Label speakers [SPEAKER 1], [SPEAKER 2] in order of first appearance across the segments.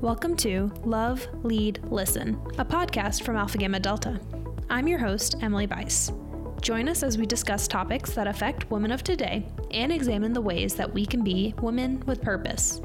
[SPEAKER 1] Welcome to Love, Lead, Listen, a podcast from Alpha Gamma Delta. I'm your host, Emily Bice. Join us as we discuss topics that affect women of today and examine the ways that we can be women with purpose.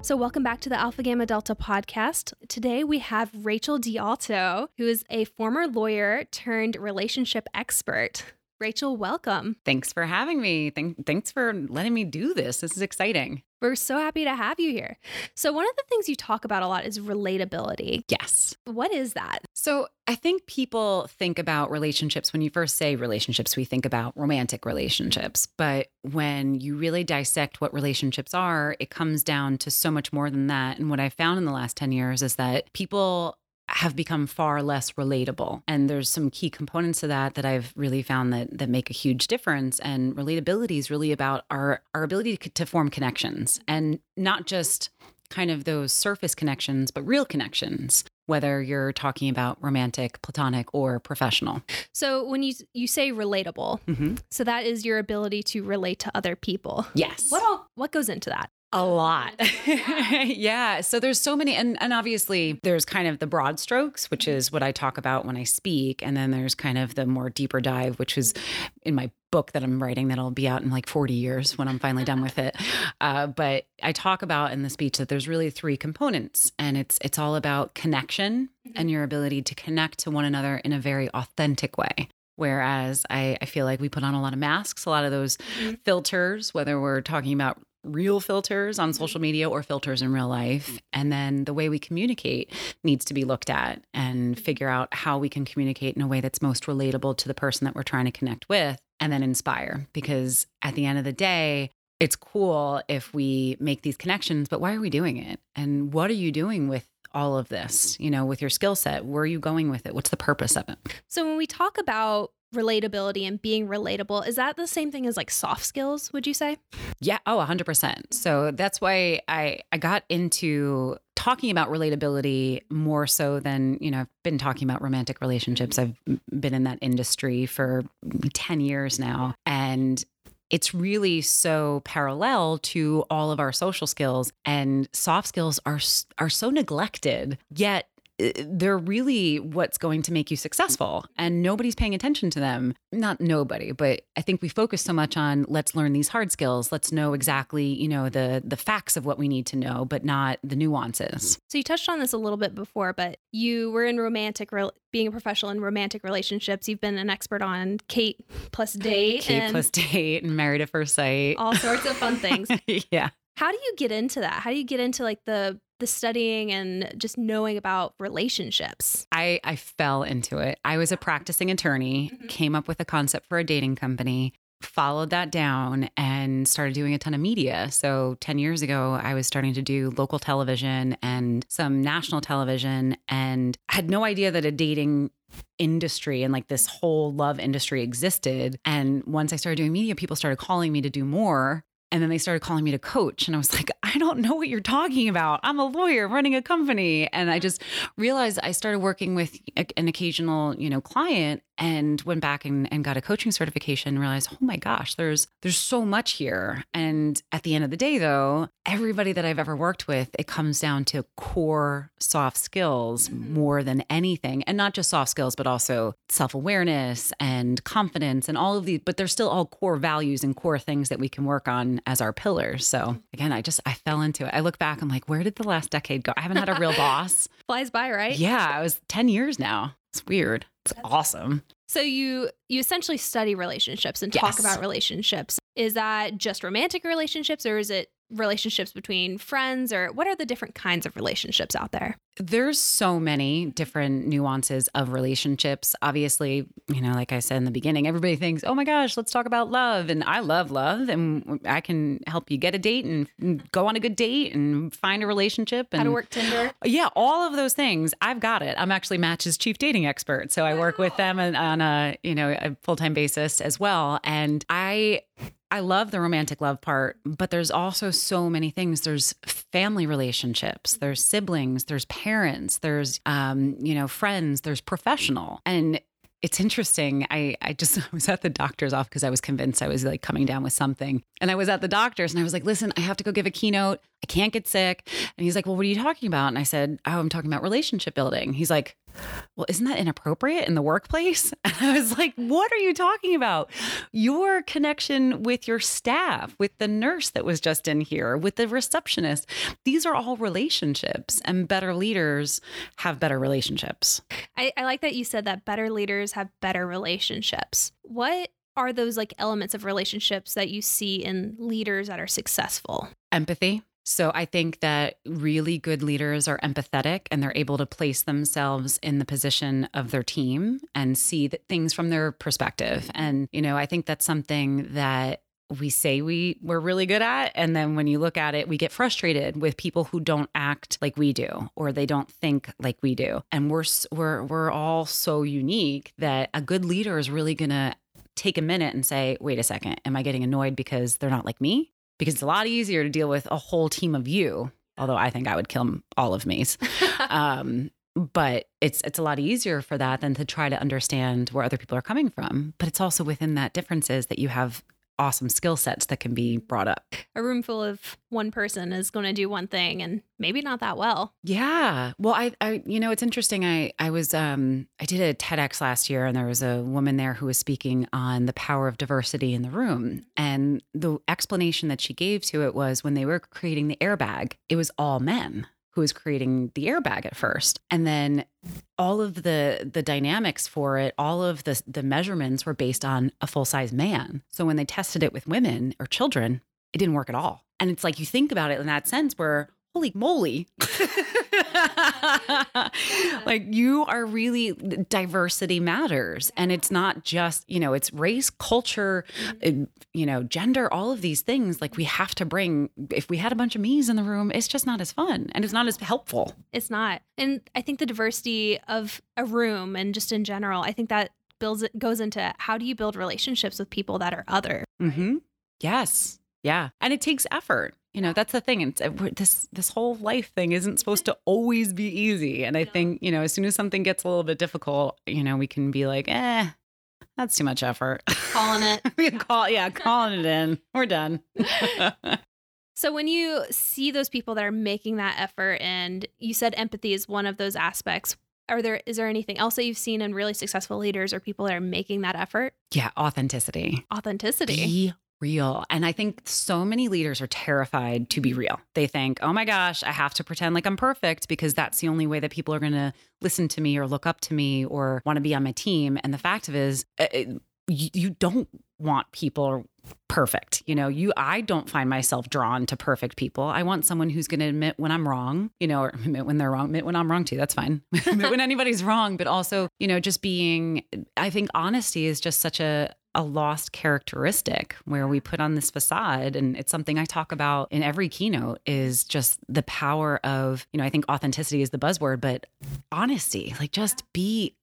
[SPEAKER 1] So, welcome back to the Alpha Gamma Delta podcast. Today we have Rachel DeAlto, who is a former lawyer turned relationship expert. Rachel, welcome.
[SPEAKER 2] Thanks for having me. Thank, thanks for letting me do this. This is exciting.
[SPEAKER 1] We're so happy to have you here. So, one of the things you talk about a lot is relatability.
[SPEAKER 2] Yes.
[SPEAKER 1] What is that?
[SPEAKER 2] So, I think people think about relationships when you first say relationships, we think about romantic relationships. But when you really dissect what relationships are, it comes down to so much more than that. And what I found in the last 10 years is that people have become far less relatable. And there's some key components to that that I've really found that that make a huge difference. And relatability is really about our our ability to, to form connections and not just kind of those surface connections, but real connections whether you're talking about romantic, platonic, or professional.
[SPEAKER 1] So when you you say relatable, mm-hmm. so that is your ability to relate to other people.
[SPEAKER 2] Yes.
[SPEAKER 1] What all, what goes into that?
[SPEAKER 2] A lot. yeah. So there's so many and and obviously there's kind of the broad strokes, which is what I talk about when I speak, and then there's kind of the more deeper dive, which is in my book that I'm writing that'll be out in like 40 years when I'm finally done with it. Uh, but I talk about in the speech that there's really three components, and it's it's all about connection and your ability to connect to one another in a very authentic way. Whereas I, I feel like we put on a lot of masks, a lot of those mm-hmm. filters, whether we're talking about real filters on mm-hmm. social media or filters in real life. And then the way we communicate needs to be looked at and figure out how we can communicate in a way that's most relatable to the person that we're trying to connect with and then inspire. Because at the end of the day, it's cool if we make these connections, but why are we doing it? And what are you doing with all of this, you know, with your skill set? Where are you going with it? What's the purpose of it?
[SPEAKER 1] So when we talk about relatability and being relatable is that the same thing as like soft skills would you say?
[SPEAKER 2] Yeah. Oh 100% so that's why i i got into talking about relatability more so than you know i've been talking about romantic relationships. I've been in that industry for 10 years now. And it's really so parallel to all of our social skills. And soft skills are are so neglected yet they're really what's going to make you successful and nobody's paying attention to them. Not nobody but i think we focus so much on let's learn these hard skills. Let's know exactly you know the the facts of what we need to know but not the nuances. Mm-hmm.
[SPEAKER 1] So you touched on this a little bit before but you were in romantic re- being a professional in romantic relationships. You've been an expert on kate plus date
[SPEAKER 2] kate plus date and married at first sight.
[SPEAKER 1] All sorts of fun things.
[SPEAKER 2] Yeah.
[SPEAKER 1] How do you get into that? How do you get into like the the studying and just knowing about relationships?
[SPEAKER 2] I, I fell into it. I was a practicing attorney, mm-hmm. came up with a concept for a dating company, followed that down, and started doing a ton of media. So, 10 years ago, I was starting to do local television and some national television, and had no idea that a dating industry and like this whole love industry existed. And once I started doing media, people started calling me to do more. And then they started calling me to coach. And I was like, I don't know what you're talking about. I'm a lawyer running a company. And I just realized I started working with an occasional, you know, client and went back and, and got a coaching certification and realized, oh my gosh, there's there's so much here. And at the end of the day though, everybody that I've ever worked with, it comes down to core soft skills mm-hmm. more than anything. And not just soft skills, but also self-awareness and confidence and all of these, but they're still all core values and core things that we can work on as our pillars. So again, I just I fell into it. I look back, I'm like, where did the last decade go? I haven't had a real boss.
[SPEAKER 1] Flies by, right?
[SPEAKER 2] Yeah, it was 10 years now. It's weird. It's awesome.
[SPEAKER 1] So you you essentially study relationships and talk yes. about relationships. Is that just romantic relationships or is it relationships between friends or what are the different kinds of relationships out there?
[SPEAKER 2] There's so many different nuances of relationships. Obviously, you know, like I said in the beginning, everybody thinks, "Oh my gosh, let's talk about love." And I love love and I can help you get a date and go on a good date and find a relationship and
[SPEAKER 1] How to work Tinder.
[SPEAKER 2] Yeah, all of those things. I've got it. I'm actually Match's chief dating expert. So I work with them on a, you know, a full-time basis as well. And I I love the romantic love part, but there's also so many things. There's family relationships, there's siblings, there's parents, there's um, you know, friends, there's professional. And it's interesting. I, I just was at the doctor's office because I was convinced I was like coming down with something. And I was at the doctor's and I was like, listen, I have to go give a keynote. I can't get sick. And he's like, well, what are you talking about? And I said, oh, I'm talking about relationship building. He's like, well, isn't that inappropriate in the workplace? And I was like, what are you talking about? Your connection with your staff, with the nurse that was just in here, with the receptionist. These are all relationships, and better leaders have better relationships.
[SPEAKER 1] I, I like that you said that better leaders have better relationships. What are those like elements of relationships that you see in leaders that are successful?
[SPEAKER 2] Empathy. So I think that really good leaders are empathetic and they're able to place themselves in the position of their team and see things from their perspective. And, you know, I think that's something that we say we we're really good at and then when you look at it we get frustrated with people who don't act like we do or they don't think like we do and we're we're we're all so unique that a good leader is really going to take a minute and say wait a second am i getting annoyed because they're not like me because it's a lot easier to deal with a whole team of you although i think i would kill all of me's um, but it's it's a lot easier for that than to try to understand where other people are coming from. But it's also within that differences that you have awesome skill sets that can be brought up.
[SPEAKER 1] A room full of one person is going to do one thing and maybe not that well.
[SPEAKER 2] Yeah. Well, I, I, you know, it's interesting. I, I was, um, I did a TEDx last year and there was a woman there who was speaking on the power of diversity in the room. And the explanation that she gave to it was when they were creating the airbag, it was all men who was creating the airbag at first. And then all of the the dynamics for it, all of the the measurements were based on a full-size man. So when they tested it with women or children, it didn't work at all. And it's like you think about it in that sense where holy moly. like you are really diversity matters. And it's not just you know it's race culture mm-hmm. you know gender all of these things. Like we have to bring if we had a bunch of me's in the room it's just not as fun. And it's not as helpful.
[SPEAKER 1] It's not. And i think the diversity of a room and just in general i think that builds it goes into how do you build relationships with people that are other
[SPEAKER 2] mm-hmm. yes. Yeah. And it takes effort you know that's the thing it's, uh, this this whole life thing isn't supposed to always be easy and i think you know as soon as something gets a little bit difficult you know we can be like eh that's too much effort.
[SPEAKER 1] Calling it.
[SPEAKER 2] We call yeah calling it in. We're done.
[SPEAKER 1] So when you see those people that are making that effort and you said empathy is one of those aspects are there is there anything else that you've seen in really successful leaders or people that are making that effort?
[SPEAKER 2] Yeah authenticity.
[SPEAKER 1] Authenticity.
[SPEAKER 2] Be real. And I think so many leaders are terrified to be real. They think, oh my gosh, I have to pretend like I'm perfect because that's the only way that people are going to listen to me or look up to me or want to be on my team. And the fact of is, uh, uh, you don't want people perfect. You know, you I don't find myself drawn to perfect people. I want someone who's going to admit when I'm wrong, you know, or admit when they're wrong, admit when I'm wrong too. That's fine. admit when anybody's wrong, but also, you know, just being I think honesty is just such a a lost characteristic where we put on this facade and it's something I talk about in every keynote is just the power of, you know, I think authenticity is the buzzword, but honesty, like just be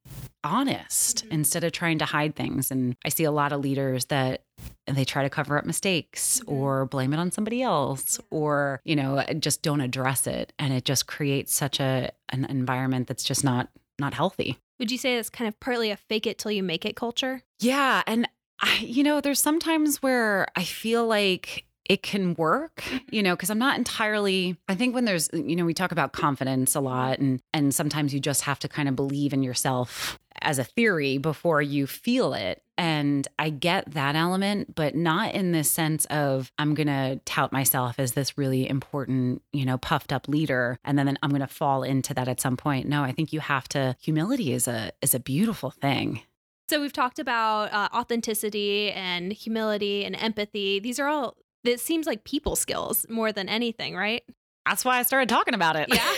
[SPEAKER 2] honest mm-hmm. instead of trying to hide things. And I see a lot of leaders that they try to cover up mistakes mm-hmm. or blame it on somebody else or, you know, just don't address it and it just creates such a an environment that's just not not healthy.
[SPEAKER 1] Would you say that's kind of partly a fake it till you make it culture?
[SPEAKER 2] Yeah, and I, you know, there's sometimes where I feel like it can work, mm-hmm. you know, because I'm not entirely I think when there's you know, we talk about confidence a lot and and sometimes you just have to kind of believe in yourself as a theory before you feel it. And I get that element, but not in the sense of I'm going to tout myself as this really important, you know, puffed up leader and then I'm going to fall into that at some point. No, I think you have to humility is a is a beautiful thing.
[SPEAKER 1] So we've talked about uh, authenticity and humility and empathy. These are all it seems like people skills more than anything, right?
[SPEAKER 2] That's why I started talking about it.
[SPEAKER 1] Yeah.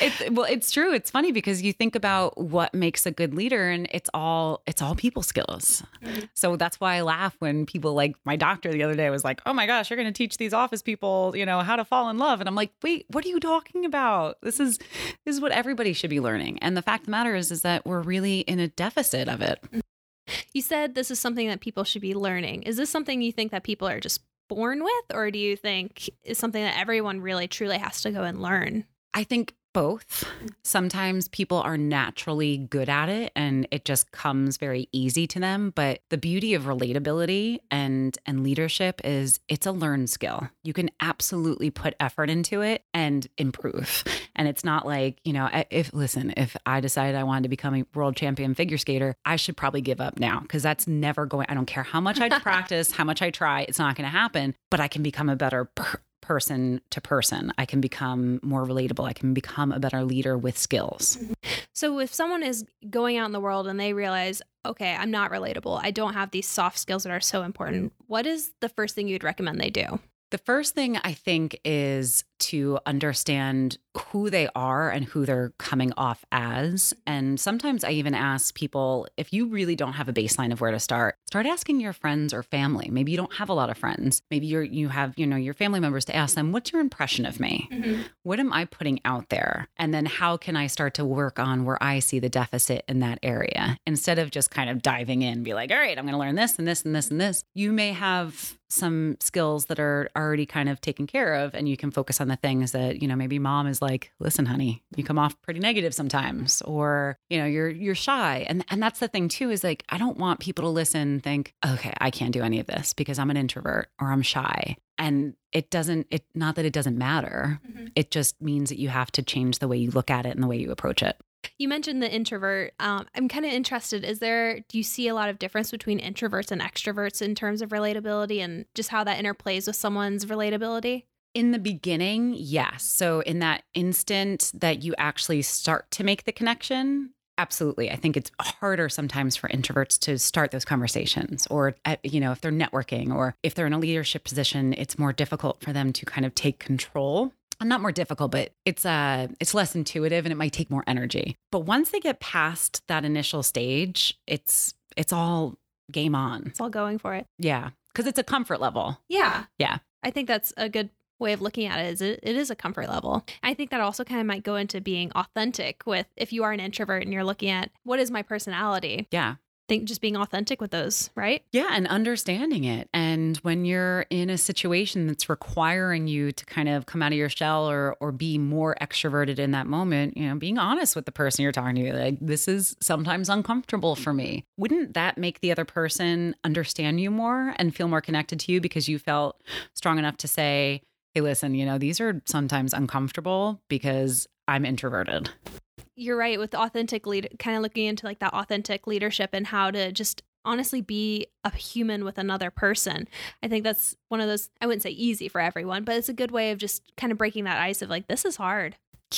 [SPEAKER 2] it's, well, it's true. It's funny because you think about what makes a good leader, and it's all it's all people skills. Mm-hmm. So that's why I laugh when people like my doctor the other day was like, "Oh my gosh, you're going to teach these office people, you know, how to fall in love," and I'm like, "Wait, what are you talking about? This is this is what everybody should be learning." And the fact of the matter is, is that we're really in a deficit of it.
[SPEAKER 1] You said this is something that people should be learning. Is this something you think that people are just born with, or do you think is something that everyone really truly has to go and learn?
[SPEAKER 2] I think both. Sometimes people are naturally good at it and it just comes very easy to them, but the beauty of relatability and and leadership is it's a learned skill. You can absolutely put effort into it and improve. And it's not like, you know, if listen, if I decided I wanted to become a world champion figure skater, I should probably give up now because that's never going I don't care how much I practice, how much I try, it's not going to happen, but I can become a better per- person to person. I can become more relatable. I can become a better leader with skills.
[SPEAKER 1] So if someone is going out in the world and they realize, okay, I'm not relatable, I don't have these soft skills that are so important, what is the first thing you'd recommend they do?
[SPEAKER 2] The first thing I think is to understand who they are and who they're coming off as. And sometimes I even ask people if you really don't have a baseline of where to start, start asking your friends or family. Maybe you don't have a lot of friends. Maybe you're you have, you know, your family members to ask them, what's your impression of me? Mm-hmm. What am I putting out there? And then how can I start to work on where I see the deficit in that area? Instead of just kind of diving in, be like, all right, I'm gonna learn this and this and this and this. You may have some skills that are already kind of taken care of and you can focus on the things that you know maybe mom is like listen honey you come off pretty negative sometimes or you know you're you're shy and and that's the thing too is like i don't want people to listen think okay i can't do any of this because i'm an introvert or i'm shy and it doesn't it not that it doesn't matter mm-hmm. it just means that you have to change the way you look at it and the way you approach it
[SPEAKER 1] you mentioned the introvert. Um, I'm kind of interested. Is there, do you see a lot of difference between introverts and extroverts in terms of relatability and just how that interplays with someone's relatability?
[SPEAKER 2] In the beginning, yes. So, in that instant that you actually start to make the connection, absolutely. I think it's harder sometimes for introverts to start those conversations, or, at, you know, if they're networking or if they're in a leadership position, it's more difficult for them to kind of take control not more difficult, but it's uh it's less intuitive and it might take more energy. But once they get past that initial stage, it's it's all game on.
[SPEAKER 1] It's all going for it.
[SPEAKER 2] Yeah, cuz it's a comfort level.
[SPEAKER 1] Yeah.
[SPEAKER 2] Yeah.
[SPEAKER 1] I think that's a good way of looking at it is it, it is a comfort level. I think that also kind of might go into being authentic with if you are an introvert and you're looking at what is my personality?
[SPEAKER 2] Yeah
[SPEAKER 1] think just being authentic with those, right?
[SPEAKER 2] Yeah, and understanding it. And when you're in a situation that's requiring you to kind of come out of your shell or or be more extroverted in that moment, you know, being honest with the person you're talking to, like this is sometimes uncomfortable for me. Wouldn't that make the other person understand you more and feel more connected to you because you felt strong enough to say, "Hey, listen, you know, these are sometimes uncomfortable because I'm introverted."
[SPEAKER 1] you're right with authentic lead kind of looking into like that authentic leadership and how to just honestly be a human with another person. I think that's one of those I wouldn't say easy for everyone, but it's a good way of just kind of breaking that ice of like this is hard.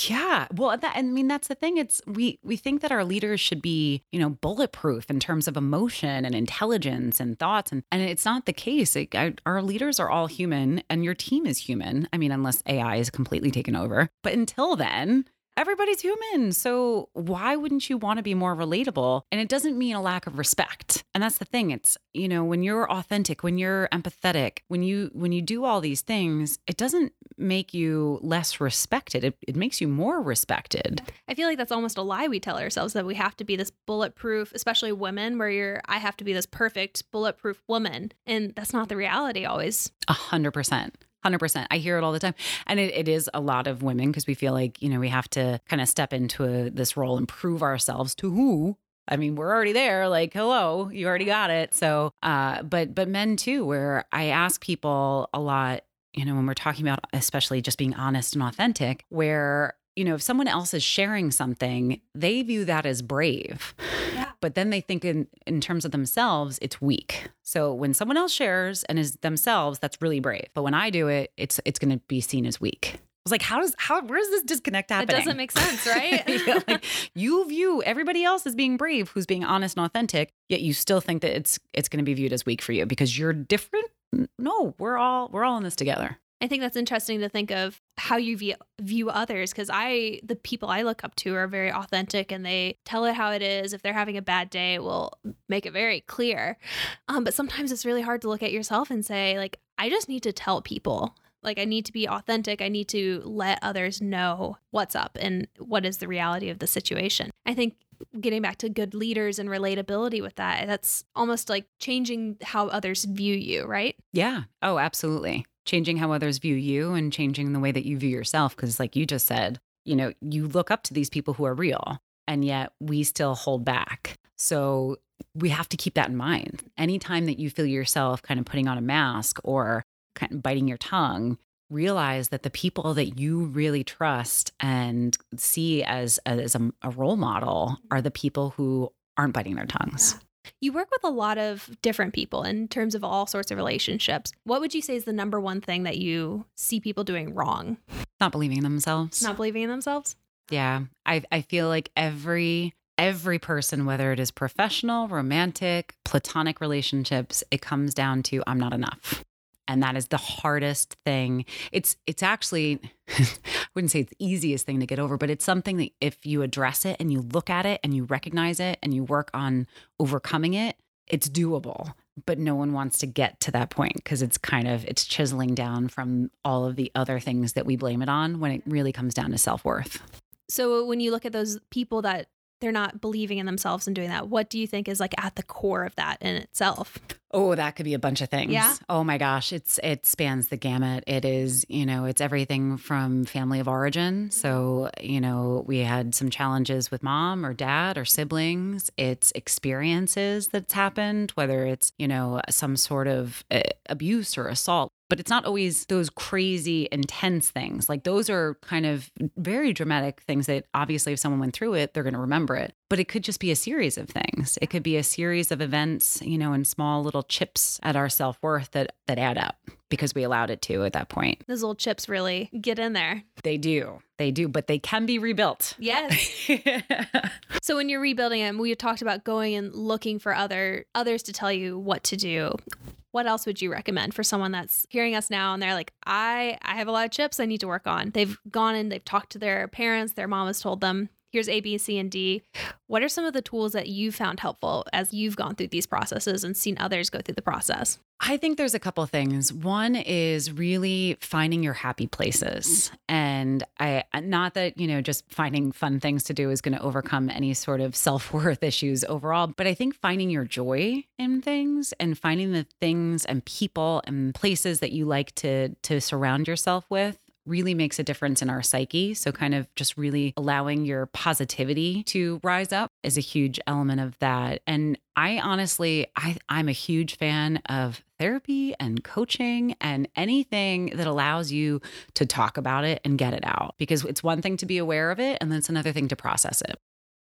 [SPEAKER 2] Yeah. Well, that I mean that's the thing. It's we we think that our leaders should be, you know, bulletproof in terms of emotion and intelligence and thoughts and and it's not the case. It, our, our leaders are all human and your team is human. I mean, unless AI is completely taken over. But until then, everybody's human. So why wouldn't you want to be more relatable? And it doesn't mean a lack of respect. And that's the thing. It's, you know, when you're authentic, when you're empathetic, when you when you do all these things, it doesn't make you less respected. It, it makes you more respected.
[SPEAKER 1] I feel like that's almost a lie we tell ourselves that we have to be this bulletproof, especially women, where you're I have to be this perfect bulletproof woman. And that's not the reality always.
[SPEAKER 2] A hundred percent. 100%. I hear it all the time. And it, it is a lot of women because we feel like, you know, we have to kind of step into a, this role and prove ourselves to who? I mean, we're already there. Like, hello, you already got it. So, uh, but, but men too, where I ask people a lot, you know, when we're talking about especially just being honest and authentic, where you know, if someone else is sharing something, they view that as brave. Yeah. But then they think in, in terms of themselves, it's weak. So when someone else shares and is themselves, that's really brave. But when I do it, it's it's gonna be seen as weak. I was like, how does how where's this disconnect happening?
[SPEAKER 1] It doesn't make sense, right?
[SPEAKER 2] yeah, like you view everybody else as being brave, who's being honest and authentic, yet you still think that it's it's going to be viewed as weak for you because you're different. No, we're all we're all in this together.
[SPEAKER 1] I think that's interesting to think of how you view, view others because I, the people I look up to are very authentic and they tell it how it is. If they're having a bad day, will make it very clear. Um, but sometimes it's really hard to look at yourself and say, like, I just need to tell people. Like, I need to be authentic. I need to let others know what's up and what is the reality of the situation. I think getting back to good leaders and relatability with that, that's almost like changing how others view you, right?
[SPEAKER 2] Yeah. Oh, absolutely changing how others view you and changing the way that you view yourself. Because, like you just said, you know, you look up to these people who are real and yet we still hold back. So we have to keep that in mind. Anytime that you feel yourself kind of putting on a mask or kind of biting your tongue, realize that the people that you really trust and see as as a, a role model are the people who aren't biting their tongues.
[SPEAKER 1] Yeah. You work with a lot of different people in terms of all sorts of relationships. What would you say is the number one thing that you see people doing wrong?
[SPEAKER 2] Not believing in themselves.
[SPEAKER 1] Not believing in themselves?
[SPEAKER 2] Yeah. I I feel like every every person whether it is professional, romantic, platonic relationships, it comes down to I'm not enough and that is the hardest thing it's it's actually i wouldn't say it's the easiest thing to get over but it's something that if you address it and you look at it and you recognize it and you work on overcoming it it's doable but no one wants to get to that point because it's kind of it's chiseling down from all of the other things that we blame it on when it really comes down to self-worth
[SPEAKER 1] so when you look at those people that they're not believing in themselves and doing that. What do you think is like at the core of that in itself?
[SPEAKER 2] Oh, that could be a bunch of things.
[SPEAKER 1] Yeah.
[SPEAKER 2] Oh my gosh, it's it spans the gamut. It is, you know, it's everything from family of origin. So, you know, we had some challenges with mom or dad or siblings. It's experiences that's happened, whether it's, you know, some sort of uh, abuse or assault but it's not always those crazy intense things. Like those are kind of very dramatic things that obviously if someone went through it, they're going to remember it. But it could just be a series of things. It could be a series of events, you know, and small little chips at our self-worth that that add up because we allowed it to at that point.
[SPEAKER 1] Those little chips really get in there.
[SPEAKER 2] They do. They do, but they can be rebuilt.
[SPEAKER 1] Yes. so when you're rebuilding them, we talked about going and looking for other others to tell you what to do what else would you recommend for someone that's hearing us now and they're like i i have a lot of chips i need to work on they've gone and they've talked to their parents their mom has told them here's a b c and d what are some of the tools that you found helpful as you've gone through these processes and seen others go through the process
[SPEAKER 2] I think there's a couple things. One is really finding your happy places. Mm. And I uh, not that, you know, just finding fun things to do is going to overcome any sort of self-worth issues overall, but I think finding your joy in things and finding the things and people and places that you like to to surround yourself with really makes a difference in our psyche. So, kind of just really allowing your positivity to rise up is a huge element of that. And I honestly, I, I'm a huge fan of therapy and coaching and anything that allows you to talk about it and get it out because it's one thing to be aware of it and then it's another thing to process it.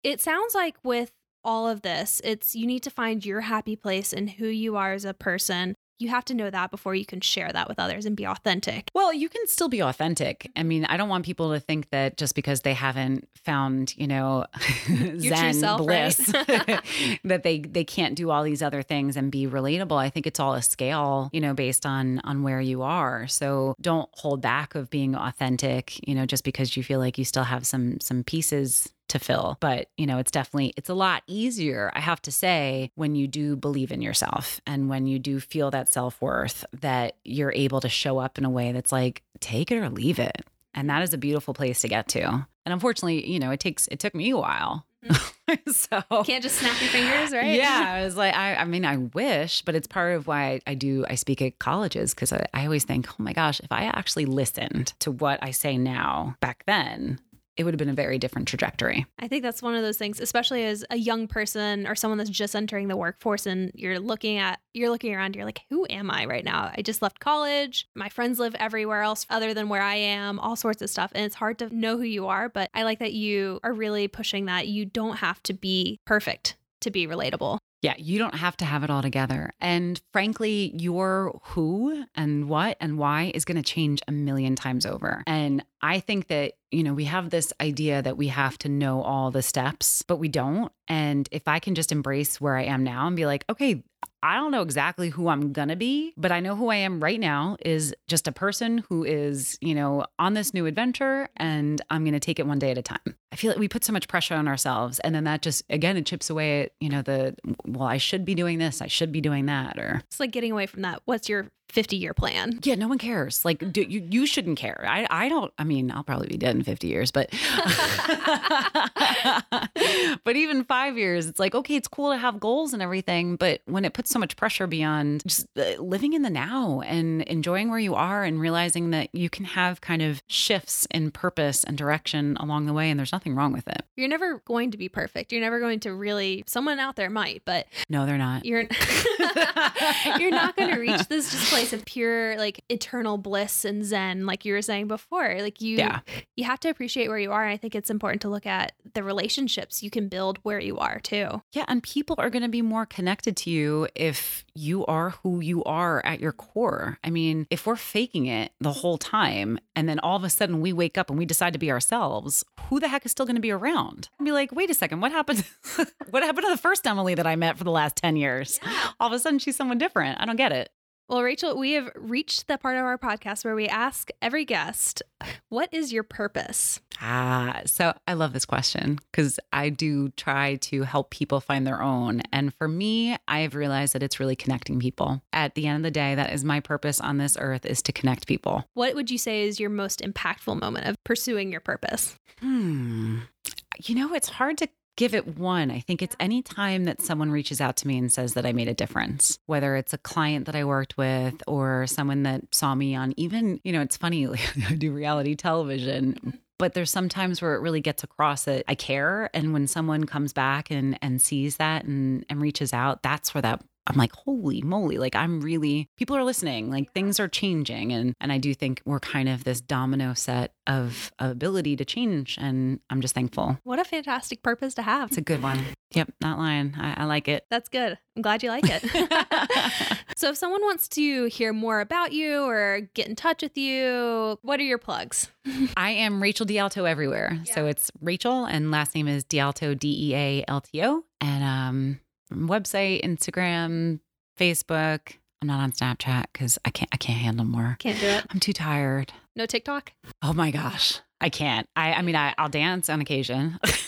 [SPEAKER 1] It sounds like with all of this, it's you need to find your happy place and who you are as a person you have to know that before you can share that with others and be authentic.
[SPEAKER 2] Well, you can still be authentic. I mean, I don't want people to think that just because they haven't found, you know, Zen self, bliss, right? that they they can't do all these other things and be relatable. I think it's all a scale, you know, based on on where you are. So don't hold back of being authentic, you know, just because you feel like you still have some some pieces to fill but you know it's definitely it's a lot easier i have to say when you do believe in yourself and when you do feel that self-worth that you're able to show up in a way that's like take it or leave it. And that is a beautiful place to get to. And unfortunately you know it takes it took me a while.
[SPEAKER 1] Mm-hmm. so can't just snap your fingers right?
[SPEAKER 2] Yeah i was like i, I mean i wish but it's part of why I, I do i speak at colleges because I, I always think oh my gosh if i actually listened to what i say now back then it would have been a very different trajectory.
[SPEAKER 1] I think that's one of those things, especially as a young person or someone that's just entering the workforce and you're looking at you're looking around, you're like, who am I right now? I just left college. My friends live everywhere else other than where I am, all sorts of stuff. And it's hard to know who you are, but I like that you are really pushing that you don't have to be perfect to be relatable.
[SPEAKER 2] Yeah, you don't have to have it all together. And frankly, your who and what and why is going to change a million times over. And I think that, you know, we have this idea that we have to know all the steps, but we don't. And if I can just embrace where I am now and be like, okay, I don't know exactly who I'm going to be, but I know who I am right now is just a person who is, you know, on this new adventure and I'm going to take it one day at a time. I feel like we put so much pressure on ourselves. And then that just, again, it chips away at, you know, the, well, I should be doing this, I should be doing that. Or
[SPEAKER 1] it's like getting away from that. What's your 50 year plan.
[SPEAKER 2] Yeah, no one cares. Like do, you you shouldn't care. I I don't I mean, I'll probably be dead in 50 years, but But even 5 years, it's like okay, it's cool to have goals and everything, but when it puts so much pressure beyond just uh, living in the now and enjoying where you are and realizing that you can have kind of shifts in purpose and direction along the way and there's nothing wrong with it.
[SPEAKER 1] You're never going to be perfect. You're never going to really someone out there might, but
[SPEAKER 2] No, they're not.
[SPEAKER 1] You're You're not going to reach this just place of pure like eternal bliss and zen like you were saying before like you yeah. you have to appreciate where you are and i think it's important to look at the relationships you can build where you are too
[SPEAKER 2] yeah and people are going to be more connected to you if you are who you are at your core i mean if we're faking it the whole time and then all of a sudden we wake up and we decide to be ourselves who the heck is still going to be around. And be like wait a second what happened what happened to the first emily that i met for the last 10 years? Yeah. all of a sudden she's someone different. I don't get it
[SPEAKER 1] well, Rachel, we have reached the part of our podcast where we ask every guest, what is your purpose?
[SPEAKER 2] Ah, so I love this question because I do try to help people find their own. And for me, I have realized that it's really connecting people. At the end of the day, that is my purpose on this earth is to connect people.
[SPEAKER 1] What would you say is your most impactful moment of pursuing your purpose?
[SPEAKER 2] Hmm. You know, it's hard to give it one. I think it's any time that someone reaches out to me and says that I made a difference, whether it's a client that I worked with or someone that saw me on even, you know, it's funny, I do reality television, but there's sometimes where it really gets across that I care. And when someone comes back and and sees that and and reaches out, that's where that I'm like, holy moly, like I'm really people are listening, like things are changing. And and I do think we're kind of this domino set of, of ability to change. And I'm just thankful.
[SPEAKER 1] What a fantastic purpose to have.
[SPEAKER 2] It's a good one. Yep, not lying. I, I like it.
[SPEAKER 1] That's good. I'm glad you like it. so if someone wants to hear more about you or get in touch with you, what are your plugs?
[SPEAKER 2] I am Rachel DeAlto everywhere. Yeah. So it's Rachel and last name is DeAlto D E A L T O. And um website, Instagram, Facebook. I'm not on Snapchat because I can't I can't handle more.
[SPEAKER 1] Can't do it.
[SPEAKER 2] I'm too tired.
[SPEAKER 1] No TikTok?
[SPEAKER 2] Oh my gosh. I can't. I I mean I, I'll dance on occasion.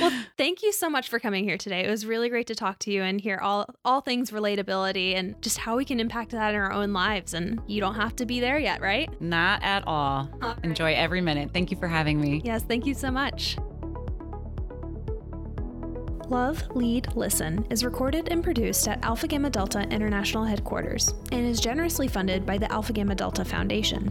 [SPEAKER 1] well, thank you so much for coming here today. It was really great to talk to you and hear all all things relatability and just how we can impact that in our own lives. And you don't have to be there yet, right?
[SPEAKER 2] Not at all. all right. Enjoy every minute. Thank you for having me.
[SPEAKER 1] Yes, thank you so much. Love, Lead, Listen is recorded and produced at Alpha Gamma Delta International Headquarters and is generously funded by the Alpha Gamma Delta Foundation.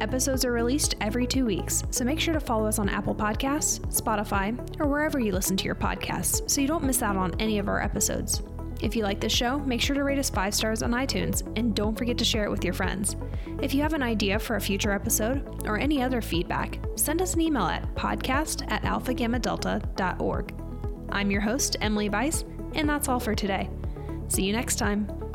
[SPEAKER 1] Episodes are released every two weeks, so make sure to follow us on Apple Podcasts, Spotify, or wherever you listen to your podcasts so you don't miss out on any of our episodes. If you like this show, make sure to rate us five stars on iTunes and don't forget to share it with your friends. If you have an idea for a future episode or any other feedback, send us an email at podcast at alphagammadelta.org. I'm your host, Emily Weiss, and that's all for today. See you next time.